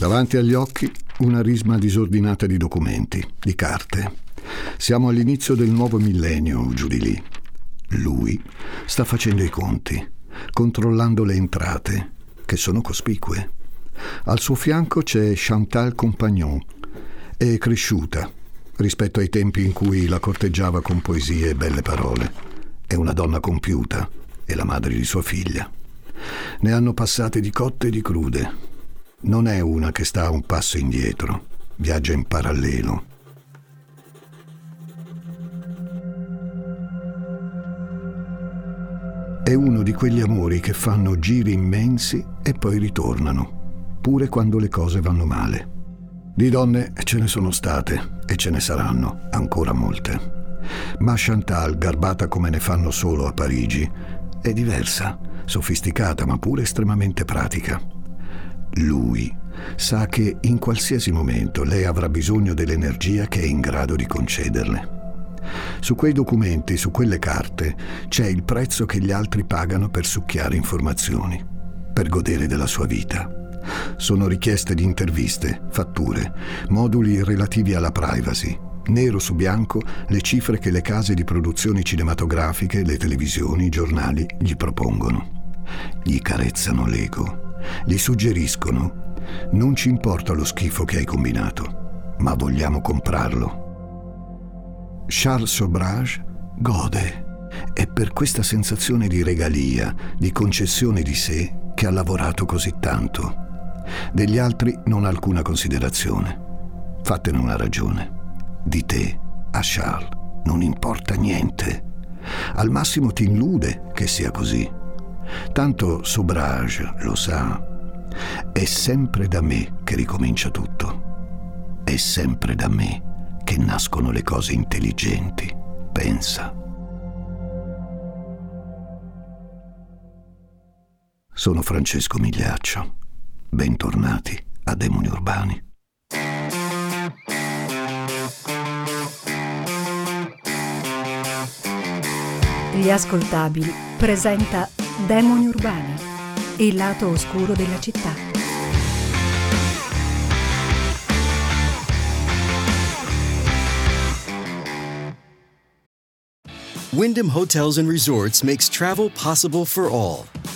Davanti agli occhi una risma disordinata di documenti, di carte. Siamo all'inizio del nuovo millennio, giù di lì. Lui sta facendo i conti, controllando le entrate, che sono cospicue. Al suo fianco c'è Chantal Compagnon. È cresciuta rispetto ai tempi in cui la corteggiava con poesie e belle parole. È una donna compiuta e la madre di sua figlia. Ne hanno passate di cotte e di crude. Non è una che sta un passo indietro, viaggia in parallelo. È uno di quegli amori che fanno giri immensi e poi ritornano, pure quando le cose vanno male. Di donne ce ne sono state e ce ne saranno ancora molte. Ma Chantal, garbata come ne fanno solo a Parigi, è diversa, sofisticata ma pure estremamente pratica. Lui sa che in qualsiasi momento lei avrà bisogno dell'energia che è in grado di concederle. Su quei documenti, su quelle carte, c'è il prezzo che gli altri pagano per succhiare informazioni, per godere della sua vita. Sono richieste di interviste, fatture, moduli relativi alla privacy, nero su bianco le cifre che le case di produzioni cinematografiche, le televisioni, i giornali gli propongono. Gli carezzano l'ego, gli suggeriscono non ci importa lo schifo che hai combinato, ma vogliamo comprarlo. Charles Sobrage gode. È per questa sensazione di regalia, di concessione di sé, che ha lavorato così tanto. Degli altri non ha alcuna considerazione. Fatene una ragione. Di te, a Charles, non importa niente. Al massimo ti illude che sia così. Tanto Sobrage lo sa. È sempre da me che ricomincia tutto. È sempre da me che nascono le cose intelligenti. Pensa. Sono Francesco Migliaccio. Bentornati a Demoni Urbani. Gli ascoltabili presenta Demoni Urbani, il lato oscuro della città. Wyndham Hotels and Resorts makes travel possible for all.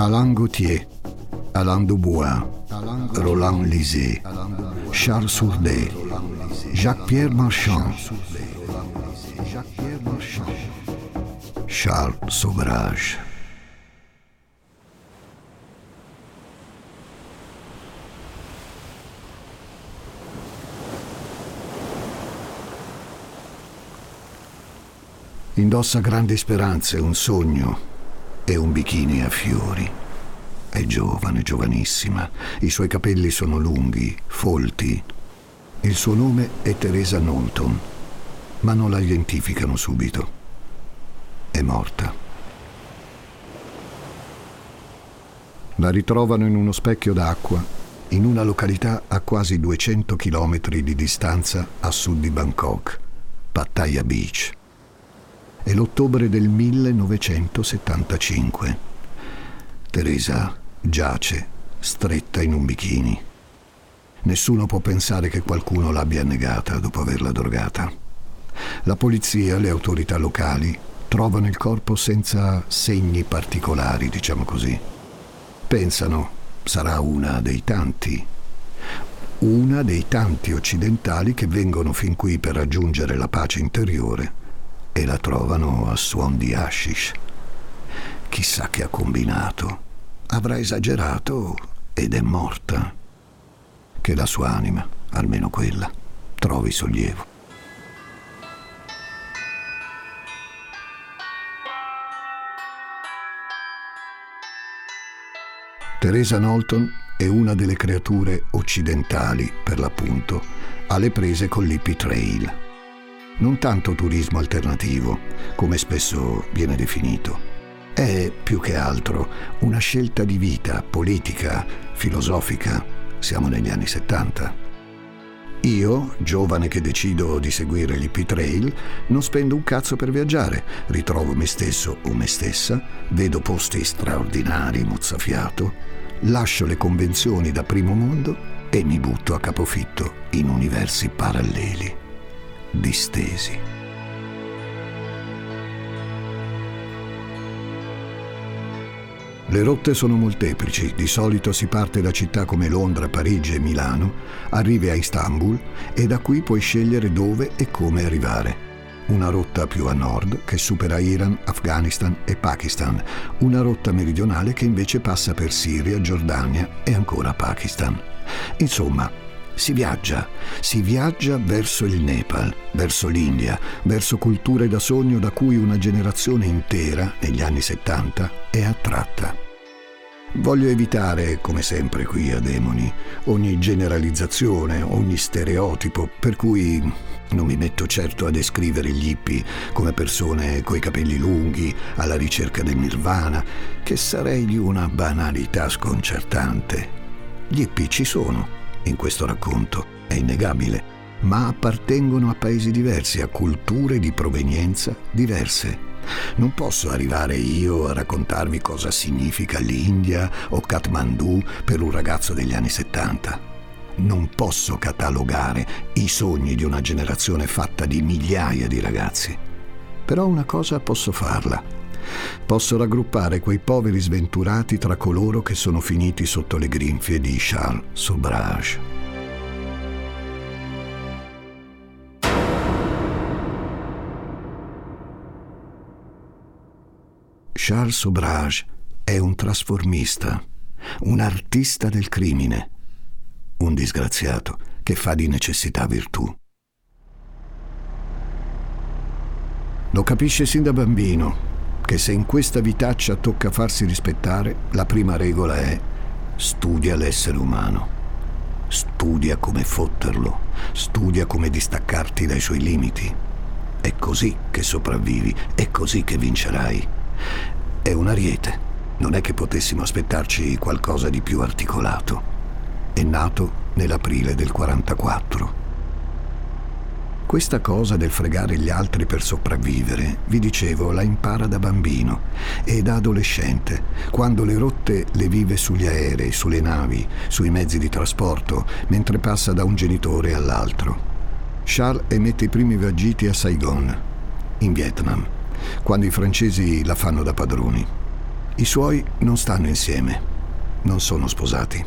Alain Gauthier, Alain Dubois, Roland Lisée, Charles Sourdet, Jacques-Pierre Marchand, Charles Sobrage. Indossa grandi speranze, un sogno e un bikini a fiori. È giovane, giovanissima. I suoi capelli sono lunghi, folti. Il suo nome è Teresa Knowlton, ma non la identificano subito. È morta. La ritrovano in uno specchio d'acqua, in una località a quasi 200 km di distanza a sud di Bangkok, Pattaya Beach. È l'ottobre del 1975. Teresa giace, stretta in un bikini. Nessuno può pensare che qualcuno l'abbia annegata dopo averla drogata. La polizia, le autorità locali trovano il corpo senza segni particolari, diciamo così. Pensano sarà una dei tanti, una dei tanti occidentali che vengono fin qui per raggiungere la pace interiore e la trovano a suon di hashish. Chissà che ha combinato. Avrà esagerato ed è morta. Che la sua anima, almeno quella, trovi sollievo. Teresa Knowlton è una delle creature occidentali, per l'appunto, alle prese con l'hippie trail. Non tanto turismo alternativo, come spesso viene definito. È più che altro una scelta di vita politica, filosofica. Siamo negli anni 70. Io, giovane che decido di seguire l'Hippie Trail, non spendo un cazzo per viaggiare, ritrovo me stesso o me stessa, vedo posti straordinari, mozzafiato, lascio le convenzioni da primo mondo e mi butto a capofitto in universi paralleli, distesi. Le rotte sono molteplici, di solito si parte da città come Londra, Parigi e Milano, arrivi a Istanbul e da qui puoi scegliere dove e come arrivare. Una rotta più a nord che supera Iran, Afghanistan e Pakistan, una rotta meridionale che invece passa per Siria, Giordania e ancora Pakistan. Insomma, si viaggia, si viaggia verso il Nepal, verso l'India, verso culture da sogno da cui una generazione intera, negli anni 70, è attratta. Voglio evitare, come sempre qui a Demoni, ogni generalizzazione, ogni stereotipo, per cui non mi metto certo a descrivere gli hippie come persone coi capelli lunghi, alla ricerca del nirvana, che sarei di una banalità sconcertante. Gli hippie ci sono, in questo racconto, è innegabile, ma appartengono a paesi diversi, a culture di provenienza diverse. Non posso arrivare io a raccontarvi cosa significa l'India o Kathmandu per un ragazzo degli anni 70. Non posso catalogare i sogni di una generazione fatta di migliaia di ragazzi. Però una cosa posso farla, posso raggruppare quei poveri sventurati tra coloro che sono finiti sotto le grinfie di Charles Sobrage. Charles Sobrage è un trasformista, un artista del crimine, un disgraziato che fa di necessità virtù. Lo capisce sin da bambino che se in questa vitaccia tocca farsi rispettare, la prima regola è studia l'essere umano, studia come fotterlo, studia come distaccarti dai suoi limiti. È così che sopravvivi, è così che vincerai. È un ariete, non è che potessimo aspettarci qualcosa di più articolato. È nato nell'aprile del 44 questa cosa del fregare gli altri per sopravvivere, vi dicevo, la impara da bambino e da adolescente, quando le rotte le vive sugli aerei, sulle navi, sui mezzi di trasporto, mentre passa da un genitore all'altro. Charles emette i primi viaggiti a Saigon, in Vietnam, quando i francesi la fanno da padroni. I suoi non stanno insieme, non sono sposati.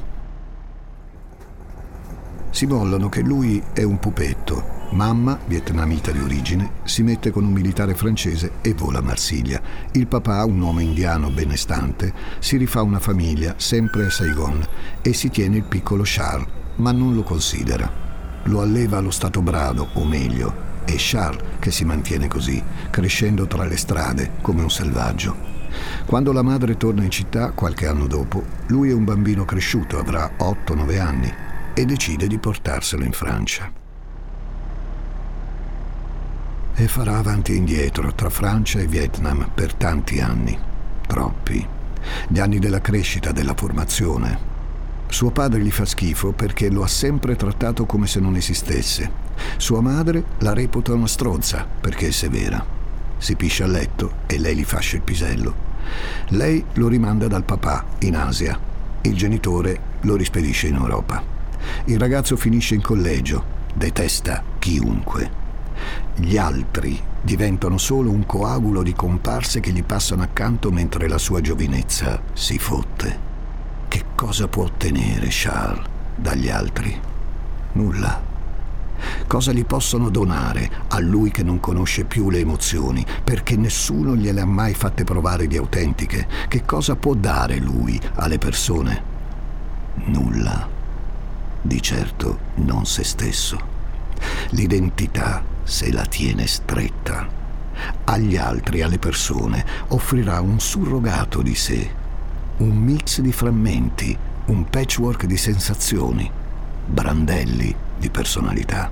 Si vollano che lui è un pupetto Mamma, vietnamita di origine, si mette con un militare francese e vola a Marsiglia. Il papà, un uomo indiano benestante, si rifà una famiglia sempre a Saigon e si tiene il piccolo Charles, ma non lo considera. Lo alleva allo stato brado, o meglio, è Charles che si mantiene così, crescendo tra le strade come un selvaggio. Quando la madre torna in città, qualche anno dopo, lui è un bambino cresciuto, avrà 8-9 anni, e decide di portarselo in Francia e farà avanti e indietro tra Francia e Vietnam per tanti anni, troppi, gli anni della crescita, della formazione. Suo padre gli fa schifo perché lo ha sempre trattato come se non esistesse. Sua madre la reputa una stronza perché è severa. Si piscia a letto e lei gli fascia il pisello. Lei lo rimanda dal papà in Asia. Il genitore lo rispedisce in Europa. Il ragazzo finisce in collegio, detesta chiunque gli altri diventano solo un coagulo di comparse che gli passano accanto mentre la sua giovinezza si fotte. Che cosa può ottenere Charles dagli altri? Nulla. Cosa gli possono donare a lui che non conosce più le emozioni, perché nessuno gliele ha mai fatte provare di autentiche? Che cosa può dare lui alle persone? Nulla. Di certo non se stesso. L'identità se la tiene stretta. Agli altri, alle persone, offrirà un surrogato di sé, un mix di frammenti, un patchwork di sensazioni, brandelli di personalità.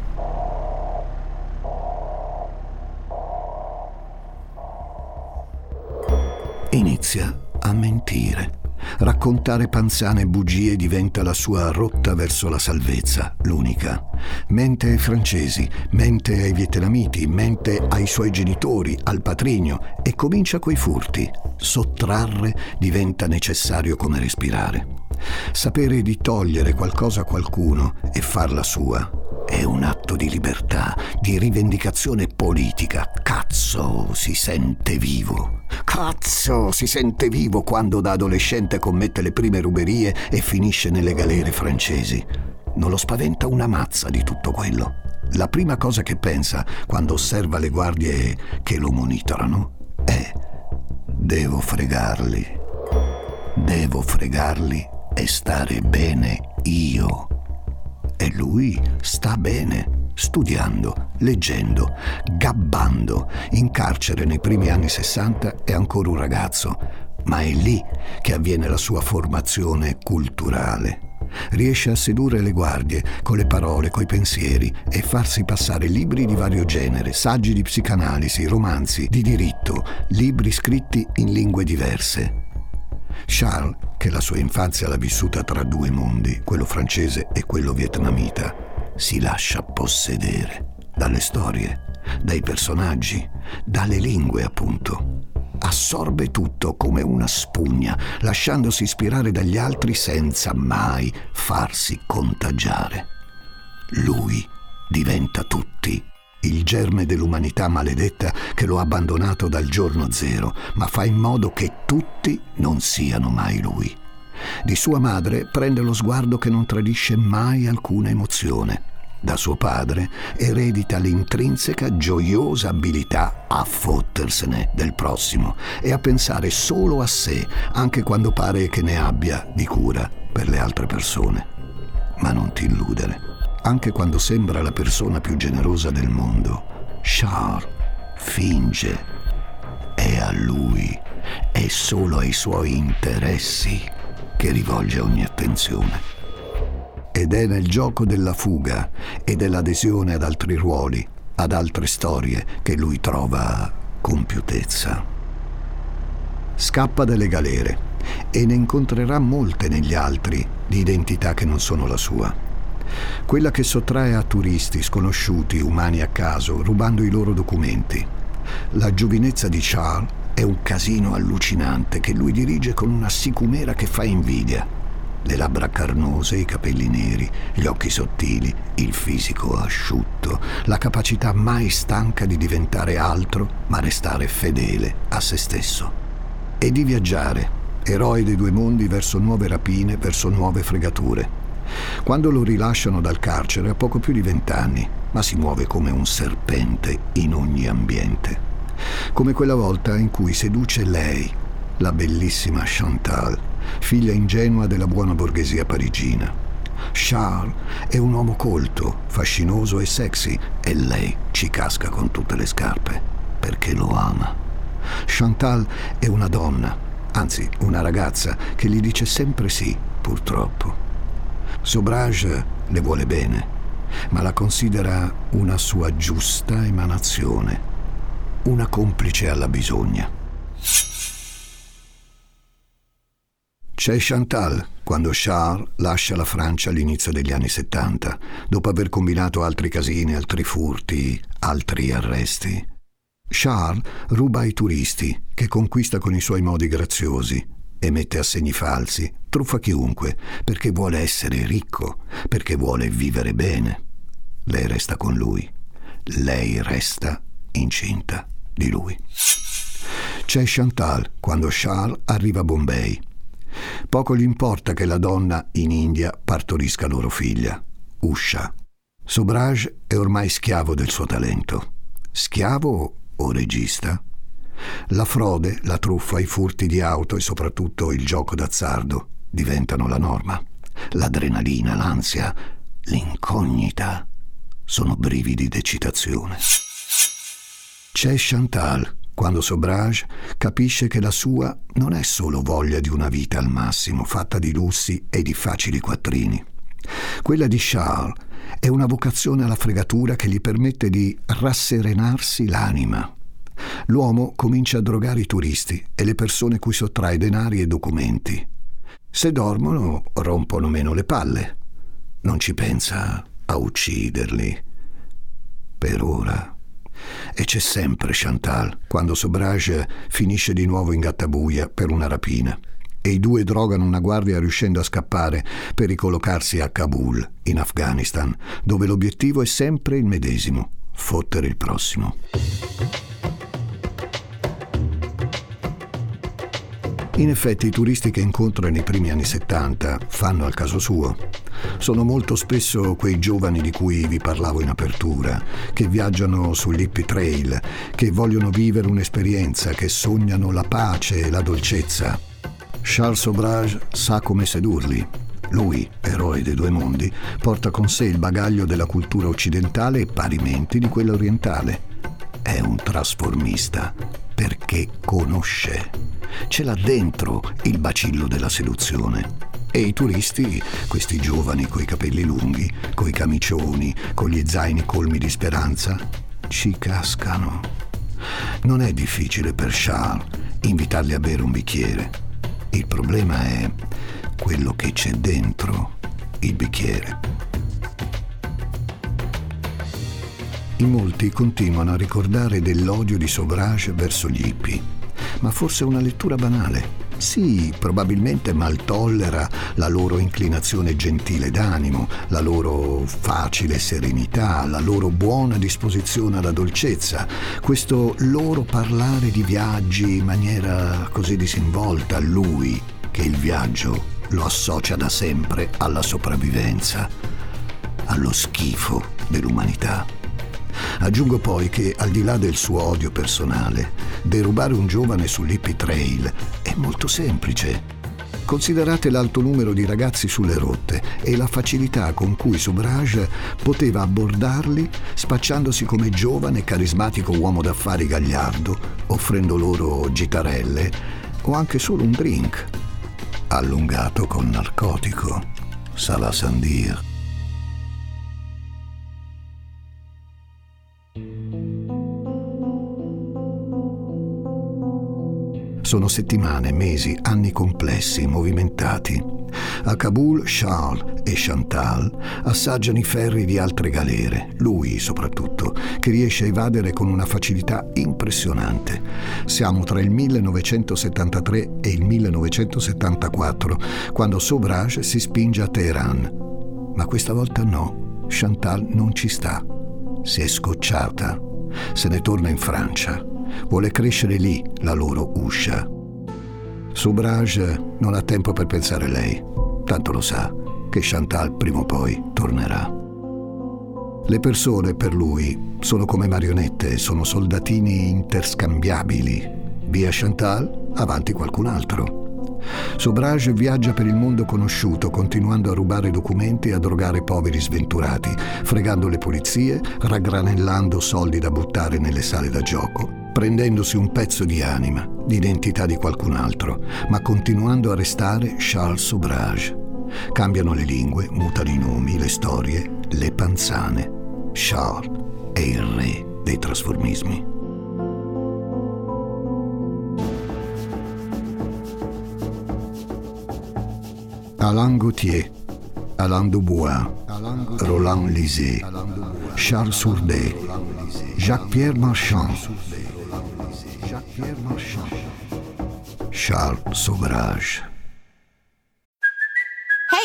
Inizia a mentire. Raccontare panzane e bugie diventa la sua rotta verso la salvezza, l'unica. Mente ai francesi, mente ai vietnamiti, mente ai suoi genitori, al patrigno e comincia coi furti. Sottrarre diventa necessario come respirare. Sapere di togliere qualcosa a qualcuno e farla sua è un atto di libertà, di rivendicazione politica. Cazzo, si sente vivo. Cazzo, si sente vivo quando da adolescente commette le prime ruberie e finisce nelle galere francesi. Non lo spaventa una mazza di tutto quello. La prima cosa che pensa quando osserva le guardie che lo monitorano è devo fregarli. Devo fregarli e stare bene io. E lui sta bene, studiando, leggendo, gabbando. In carcere nei primi anni 60 è ancora un ragazzo, ma è lì che avviene la sua formazione culturale. Riesce a sedurre le guardie con le parole, coi pensieri e farsi passare libri di vario genere, saggi di psicanalisi, romanzi, di diritto, libri scritti in lingue diverse. Charles, che la sua infanzia l'ha vissuta tra due mondi, quello francese e quello vietnamita, si lascia possedere dalle storie, dai personaggi, dalle lingue appunto. Assorbe tutto come una spugna, lasciandosi ispirare dagli altri senza mai farsi contagiare. Lui diventa tutti il germe dell'umanità maledetta che lo ha abbandonato dal giorno zero, ma fa in modo che tutti non siano mai lui. Di sua madre prende lo sguardo che non tradisce mai alcuna emozione. Da suo padre eredita l'intrinseca gioiosa abilità a fottersene del prossimo e a pensare solo a sé, anche quando pare che ne abbia di cura per le altre persone. Ma non ti illudere anche quando sembra la persona più generosa del mondo, Charles finge. È a lui, è solo ai suoi interessi che rivolge ogni attenzione. Ed è nel gioco della fuga e dell'adesione ad altri ruoli, ad altre storie, che lui trova compiutezza. Scappa dalle galere e ne incontrerà molte negli altri di identità che non sono la sua quella che sottrae a turisti sconosciuti, umani a caso, rubando i loro documenti. La giovinezza di Charles è un casino allucinante che lui dirige con una sicumera che fa invidia. Le labbra carnose, i capelli neri, gli occhi sottili, il fisico asciutto, la capacità mai stanca di diventare altro ma restare fedele a se stesso. E di viaggiare, eroe dei due mondi verso nuove rapine, verso nuove fregature. Quando lo rilasciano dal carcere ha poco più di vent'anni, ma si muove come un serpente in ogni ambiente. Come quella volta in cui seduce lei, la bellissima Chantal, figlia ingenua della buona borghesia parigina. Charles è un uomo colto, fascinoso e sexy e lei ci casca con tutte le scarpe perché lo ama. Chantal è una donna, anzi una ragazza che gli dice sempre sì, purtroppo. Sobrage le vuole bene, ma la considera una sua giusta emanazione, una complice alla bisogna. C'è Chantal quando Charles lascia la Francia all'inizio degli anni 70, dopo aver combinato altri casini, altri furti, altri arresti. Charles ruba ai turisti, che conquista con i suoi modi graziosi, e mette assegni falsi, truffa chiunque, perché vuole essere ricco, perché vuole vivere bene. Lei resta con lui, lei resta incinta di lui. C'è Chantal quando Charles arriva a Bombay. Poco gli importa che la donna in India partorisca loro figlia, Usha. Sobrage è ormai schiavo del suo talento. Schiavo o regista? La frode, la truffa, i furti di auto e soprattutto il gioco d'azzardo diventano la norma. L'adrenalina, l'ansia, l'incognita sono brividi d'eccitazione. C'è Chantal quando Sobrage capisce che la sua non è solo voglia di una vita al massimo, fatta di lussi e di facili quattrini. Quella di Charles è una vocazione alla fregatura che gli permette di rasserenarsi l'anima. L'uomo comincia a drogare i turisti e le persone cui sottrae denari e documenti. Se dormono, rompono meno le palle. Non ci pensa a ucciderli. Per ora. E c'è sempre Chantal quando Sobrage finisce di nuovo in gattabuia per una rapina e i due drogano una guardia riuscendo a scappare per ricollocarsi a Kabul, in Afghanistan, dove l'obiettivo è sempre il medesimo, fottere il prossimo. In effetti i turisti che incontra nei primi anni 70 fanno al caso suo. Sono molto spesso quei giovani di cui vi parlavo in apertura, che viaggiano sull'Hippie Trail, che vogliono vivere un'esperienza, che sognano la pace e la dolcezza. Charles Sobrage sa come sedurli. Lui, eroe dei due mondi, porta con sé il bagaglio della cultura occidentale e parimenti di quella orientale. È un trasformista perché conosce. Ce l'ha dentro il bacillo della seduzione. E i turisti, questi giovani coi capelli lunghi, coi camicioni, con gli zaini colmi di speranza, ci cascano. Non è difficile per Charles invitarli a bere un bicchiere il problema è quello che c'è dentro il bicchiere. In molti continuano a ricordare dell'odio di Sauvage verso gli hippie, ma forse una lettura banale. Sì, probabilmente mal tollera la loro inclinazione gentile d'animo, la loro facile serenità, la loro buona disposizione alla dolcezza, questo loro parlare di viaggi in maniera così disinvolta, lui che il viaggio lo associa da sempre alla sopravvivenza, allo schifo dell'umanità. Aggiungo poi che, al di là del suo odio personale, derubare un giovane sull'Hippie Trail è molto semplice. Considerate l'alto numero di ragazzi sulle rotte e la facilità con cui Subraj poteva abbordarli spacciandosi come giovane e carismatico uomo d'affari gagliardo, offrendo loro gitarelle o anche solo un drink, allungato con narcotico, salasandir. Sono settimane, mesi, anni complessi, movimentati. A Kabul Charles e Chantal assaggiano i ferri di altre galere, lui soprattutto, che riesce a evadere con una facilità impressionante. Siamo tra il 1973 e il 1974, quando Sobrage si spinge a Teheran. Ma questa volta no, Chantal non ci sta. Si è scocciata. Se ne torna in Francia Vuole crescere lì la loro uscia. Subrage non ha tempo per pensare a lei, tanto lo sa che Chantal prima o poi tornerà. Le persone per lui sono come marionette, sono soldatini interscambiabili. Via Chantal, avanti qualcun altro. Sobrage viaggia per il mondo conosciuto, continuando a rubare documenti e a drogare poveri sventurati, fregando le polizie, raggranellando soldi da buttare nelle sale da gioco prendendosi un pezzo di anima, di identità di qualcun altro, ma continuando a restare Charles Sobrage. Cambiano le lingue, mutano i nomi, le storie, le panzane. Charles è il re dei trasformismi. Alain Gauthier, Alain Dubois, Roland Lisée, Charles Sourdet, Jacques-Pierre Marchand. Charles Sauvage.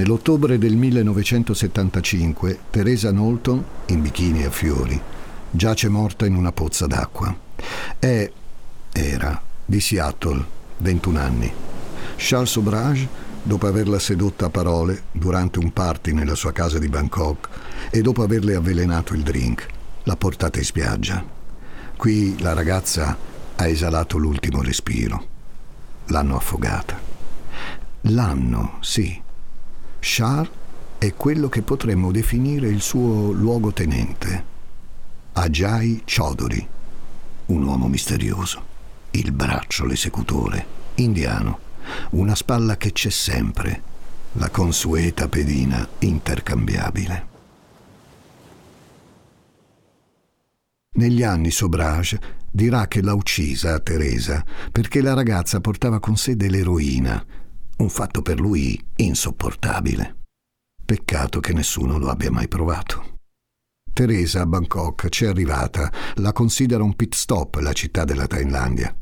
Nell'ottobre del 1975 Teresa Knowlton, in bikini a fiori, giace morta in una pozza d'acqua. È, era, di Seattle, 21 anni. Charles Sobrage, dopo averla sedotta a parole durante un party nella sua casa di Bangkok e dopo averle avvelenato il drink, l'ha portata in spiaggia. Qui la ragazza ha esalato l'ultimo respiro. L'hanno affogata. L'hanno, sì. Charles è quello che potremmo definire il suo luogotenente. Ajay Chodori, un uomo misterioso, il braccio l'esecutore, indiano, una spalla che c'è sempre, la consueta pedina intercambiabile. Negli anni Sobrage dirà che l'ha uccisa Teresa perché la ragazza portava con sé dell'eroina, un fatto per lui insopportabile. Peccato che nessuno lo abbia mai provato. Teresa a Bangkok c'è arrivata, la considera un pit stop la città della Thailandia.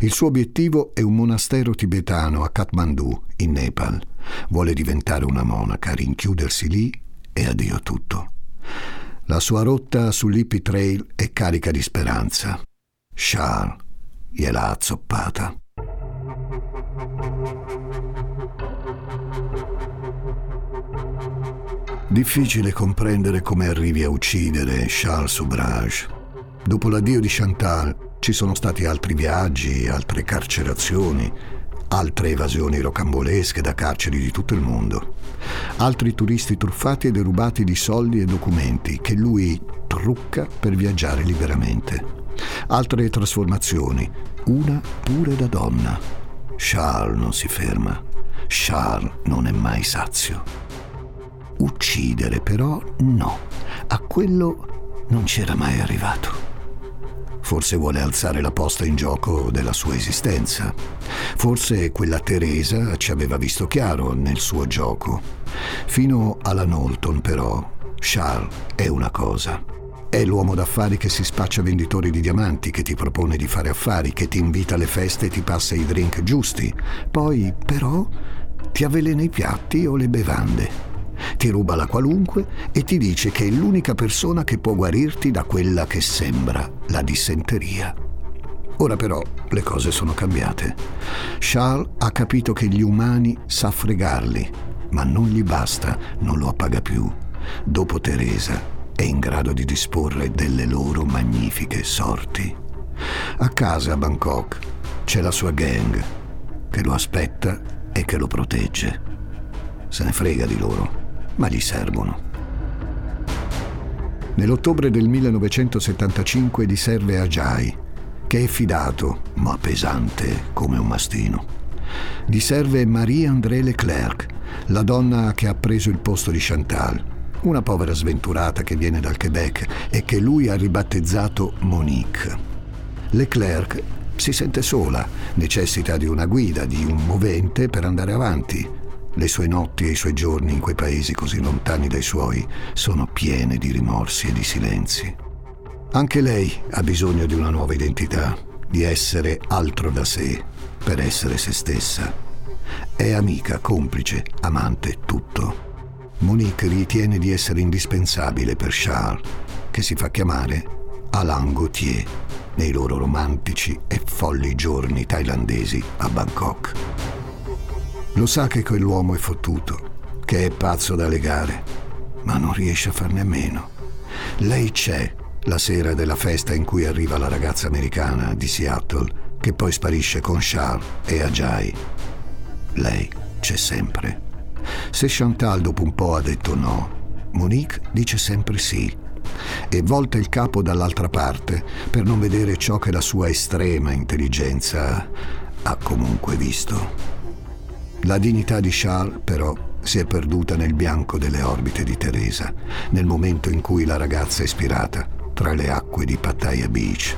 Il suo obiettivo è un monastero tibetano a Kathmandu, in Nepal. Vuole diventare una monaca, rinchiudersi lì e addio tutto. La sua rotta sull'Hippie Trail è carica di speranza. Charles gliel'ha azzoppata. Difficile comprendere come arrivi a uccidere Charles Soubrage. Dopo l'addio di Chantal ci sono stati altri viaggi, altre carcerazioni, altre evasioni rocambolesche da carceri di tutto il mondo, altri turisti truffati e derubati di soldi e documenti che lui trucca per viaggiare liberamente, altre trasformazioni, una pure da donna. Charles non si ferma, Charles non è mai sazio. Uccidere però no, a quello non c'era mai arrivato. Forse vuole alzare la posta in gioco della sua esistenza. Forse quella Teresa ci aveva visto chiaro nel suo gioco. Fino alla Knowlton, però, Charles è una cosa. È l'uomo d'affari che si spaccia venditori di diamanti, che ti propone di fare affari, che ti invita alle feste e ti passa i drink giusti. Poi, però, ti avvelena i piatti o le bevande ti ruba la qualunque e ti dice che è l'unica persona che può guarirti da quella che sembra la dissenteria. Ora però le cose sono cambiate. Charles ha capito che gli umani sa fregarli, ma non gli basta, non lo appaga più. Dopo Teresa è in grado di disporre delle loro magnifiche sorti. A casa a Bangkok c'è la sua gang che lo aspetta e che lo protegge. Se ne frega di loro ma gli servono. Nell'ottobre del 1975 gli serve Ajay, che è fidato, ma pesante come un mastino. Gli serve Marie-André Leclerc, la donna che ha preso il posto di Chantal, una povera sventurata che viene dal Quebec e che lui ha ribattezzato Monique. Leclerc si sente sola, necessita di una guida, di un movente per andare avanti le sue notti e i suoi giorni in quei paesi così lontani dai suoi sono piene di rimorsi e di silenzi. Anche lei ha bisogno di una nuova identità, di essere altro da sé, per essere se stessa. È amica, complice, amante, tutto. Monique ritiene di essere indispensabile per Charles, che si fa chiamare Alain Gauthier nei loro romantici e folli giorni thailandesi a Bangkok. Lo sa che quell'uomo è fottuto, che è pazzo da legare, ma non riesce a farne a meno. Lei c'è la sera della festa in cui arriva la ragazza americana di Seattle, che poi sparisce con Charles e Ajay. Lei c'è sempre. Se Chantal dopo un po' ha detto no, Monique dice sempre sì e volta il capo dall'altra parte per non vedere ciò che la sua estrema intelligenza ha comunque visto. La dignità di Charles, però, si è perduta nel bianco delle orbite di Teresa, nel momento in cui la ragazza è ispirata tra le acque di Pattaya Beach.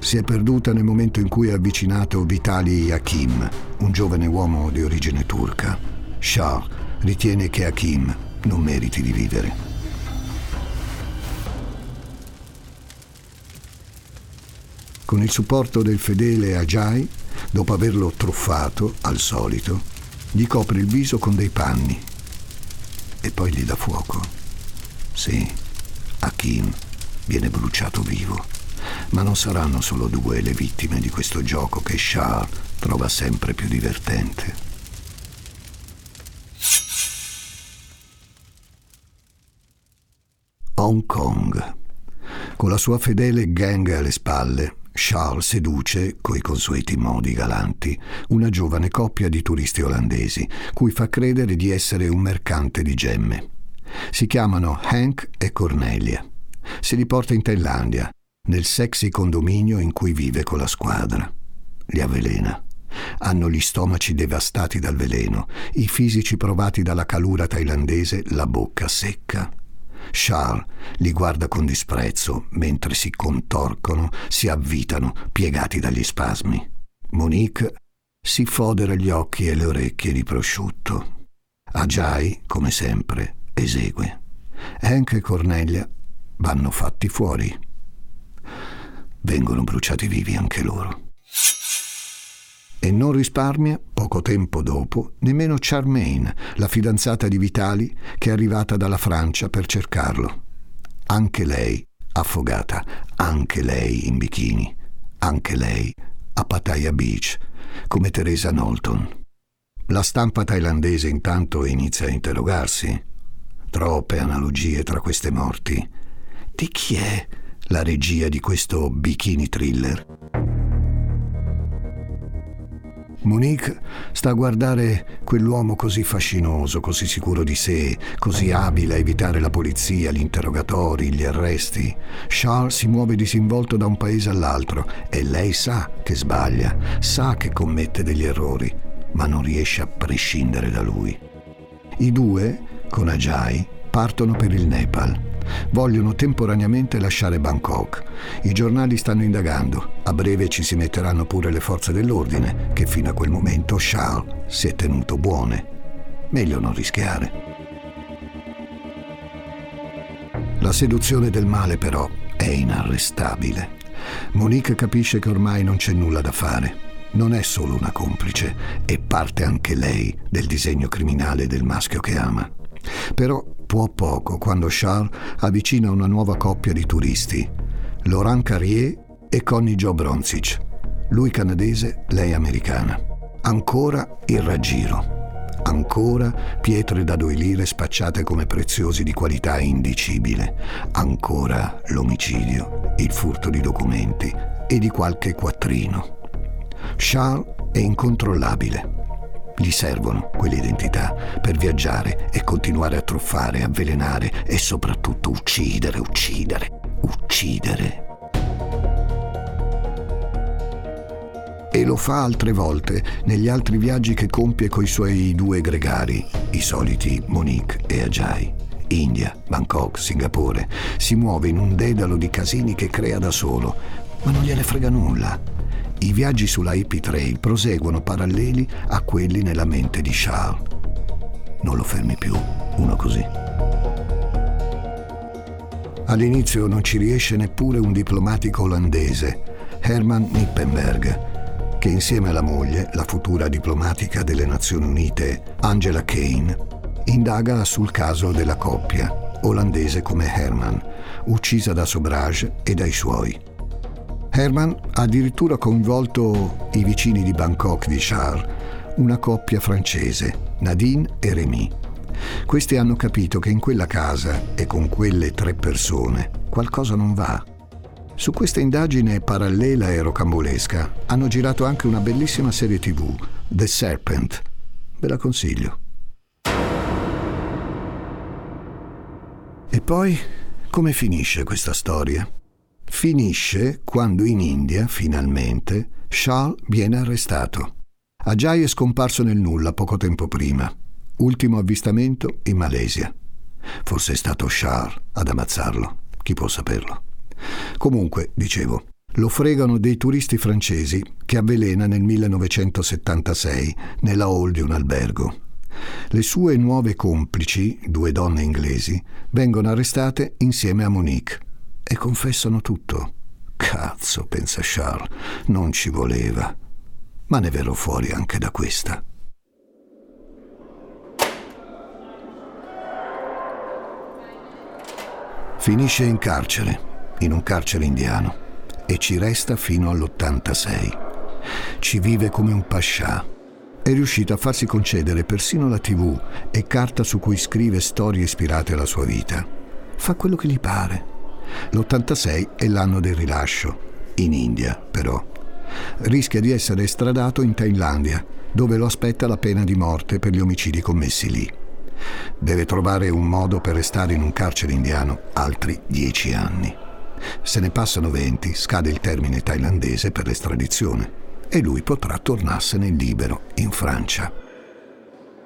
Si è perduta nel momento in cui ha avvicinato Vitali Hakim, un giovane uomo di origine turca. Charles ritiene che Hakim non meriti di vivere. Con il supporto del fedele Ajay, dopo averlo truffato, al solito, gli copre il viso con dei panni e poi gli dà fuoco. Sì, Hakim viene bruciato vivo. Ma non saranno solo due le vittime di questo gioco che Shah trova sempre più divertente. Hong Kong. Con la sua fedele gang alle spalle, Charles seduce, coi consueti modi galanti, una giovane coppia di turisti olandesi, cui fa credere di essere un mercante di gemme. Si chiamano Hank e Cornelia. Se li porta in Thailandia, nel sexy condominio in cui vive con la squadra. Li avvelena. Hanno gli stomaci devastati dal veleno, i fisici provati dalla calura thailandese, la bocca secca. Charles li guarda con disprezzo mentre si contorcono, si avvitano, piegati dagli spasmi. Monique si fodera gli occhi e le orecchie di prosciutto. Ajay, come sempre, esegue. Hank e Cornelia vanno fatti fuori. Vengono bruciati vivi anche loro. E non risparmia, poco tempo dopo, nemmeno Charmaine, la fidanzata di Vitali, che è arrivata dalla Francia per cercarlo. Anche lei affogata, anche lei in bikini, anche lei a Pattaya Beach, come Teresa Knowlton. La stampa thailandese intanto inizia a interrogarsi. Troppe analogie tra queste morti. Di chi è la regia di questo bikini thriller? Monique sta a guardare quell'uomo così fascinoso, così sicuro di sé, così abile a evitare la polizia, gli interrogatori, gli arresti. Charles si muove disinvolto da un paese all'altro e lei sa che sbaglia, sa che commette degli errori, ma non riesce a prescindere da lui. I due, con Ajay, partono per il Nepal Vogliono temporaneamente lasciare Bangkok. I giornali stanno indagando. A breve ci si metteranno pure le forze dell'ordine, che fino a quel momento Charles si è tenuto buone. Meglio non rischiare. La seduzione del male però è inarrestabile. Monique capisce che ormai non c'è nulla da fare. Non è solo una complice, è parte anche lei del disegno criminale del maschio che ama. Però può poco quando Charles avvicina una nuova coppia di turisti, Laurent Carrier e Connie Joe Bronzich, lui canadese, lei americana. Ancora il raggiro. Ancora pietre da due lire spacciate come preziosi di qualità indicibile. Ancora l'omicidio, il furto di documenti e di qualche quattrino. Charles è incontrollabile. Gli servono quelle identità per viaggiare e continuare a truffare, avvelenare e soprattutto uccidere, uccidere, uccidere. E lo fa altre volte negli altri viaggi che compie coi suoi due gregari, i soliti Monique e Ajay. India, Bangkok, Singapore. Si muove in un dedalo di casini che crea da solo, ma non gliene frega nulla i viaggi sulla Hippie Trail proseguono paralleli a quelli nella mente di Charles. Non lo fermi più, uno così. All'inizio non ci riesce neppure un diplomatico olandese, Herman Nippenberg, che insieme alla moglie, la futura diplomatica delle Nazioni Unite, Angela Kane, indaga sul caso della coppia, olandese come Herman, uccisa da Sobrage e dai suoi. Herman ha addirittura coinvolto i vicini di Bangkok di Charles, una coppia francese, Nadine e Rémy. Questi hanno capito che in quella casa e con quelle tre persone qualcosa non va. Su questa indagine parallela e rocambolesca hanno girato anche una bellissima serie tv, The Serpent. Ve la consiglio. E poi, come finisce questa storia? Finisce quando in India, finalmente, Charles viene arrestato. Ajay è scomparso nel nulla poco tempo prima. Ultimo avvistamento in Malesia. Forse è stato Charles ad ammazzarlo, chi può saperlo. Comunque, dicevo, lo fregano dei turisti francesi che avvelena nel 1976 nella hall di un albergo. Le sue nuove complici, due donne inglesi, vengono arrestate insieme a Monique e confessano tutto. Cazzo, pensa Charles, non ci voleva. Ma ne verrò fuori anche da questa. Finisce in carcere, in un carcere indiano, e ci resta fino all'86. Ci vive come un pascià. È riuscito a farsi concedere persino la tv e carta su cui scrive storie ispirate alla sua vita. Fa quello che gli pare. L'86 è l'anno del rilascio, in India però. Rischia di essere estradato in Thailandia, dove lo aspetta la pena di morte per gli omicidi commessi lì. Deve trovare un modo per restare in un carcere indiano altri dieci anni. Se ne passano venti, scade il termine thailandese per l'estradizione e lui potrà tornarsene libero in Francia.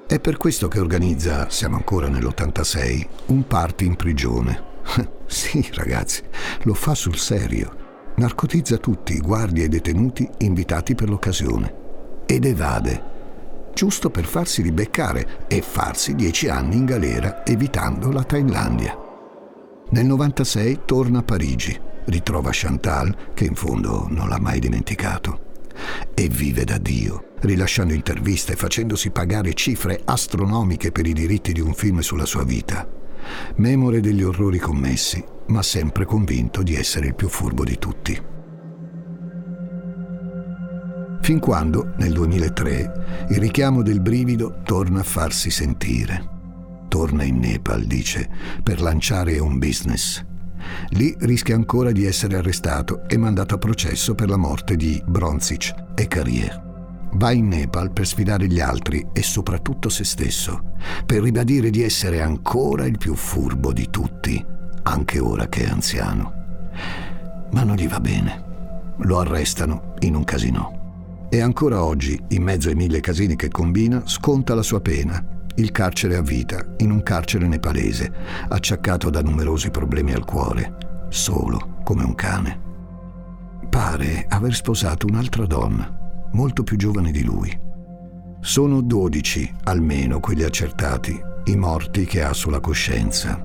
È per questo che organizza, siamo ancora nell'86, un party in prigione. sì, ragazzi, lo fa sul serio. Narcotizza tutti i guardie e detenuti invitati per l'occasione ed evade giusto per farsi ribeccare e farsi dieci anni in galera evitando la Thailandia. Nel 96 torna a Parigi, ritrova Chantal, che in fondo non l'ha mai dimenticato, e vive da Dio, rilasciando interviste e facendosi pagare cifre astronomiche per i diritti di un film sulla sua vita. Memore degli orrori commessi, ma sempre convinto di essere il più furbo di tutti fin quando, nel 2003, il richiamo del brivido torna a farsi sentire. Torna in Nepal, dice, per lanciare un business. Lì rischia ancora di essere arrestato e mandato a processo per la morte di Bronzic e Carrier. Va in Nepal per sfidare gli altri e soprattutto se stesso, per ribadire di essere ancora il più furbo di tutti, anche ora che è anziano. Ma non gli va bene. Lo arrestano in un casino. E ancora oggi, in mezzo ai mille casini che combina, sconta la sua pena, il carcere a vita, in un carcere nepalese, acciaccato da numerosi problemi al cuore, solo come un cane. Pare aver sposato un'altra donna, molto più giovane di lui. Sono dodici, almeno quelli accertati, i morti che ha sulla coscienza.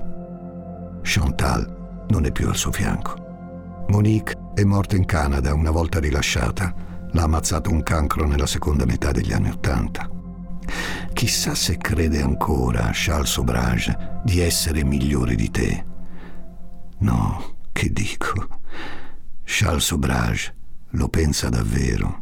Chantal non è più al suo fianco. Monique è morta in Canada una volta rilasciata L'ha ammazzato un cancro nella seconda metà degli anni Ottanta. Chissà se crede ancora, Charles Sobrage, di essere migliore di te. No, che dico. Charles Sobrage lo pensa davvero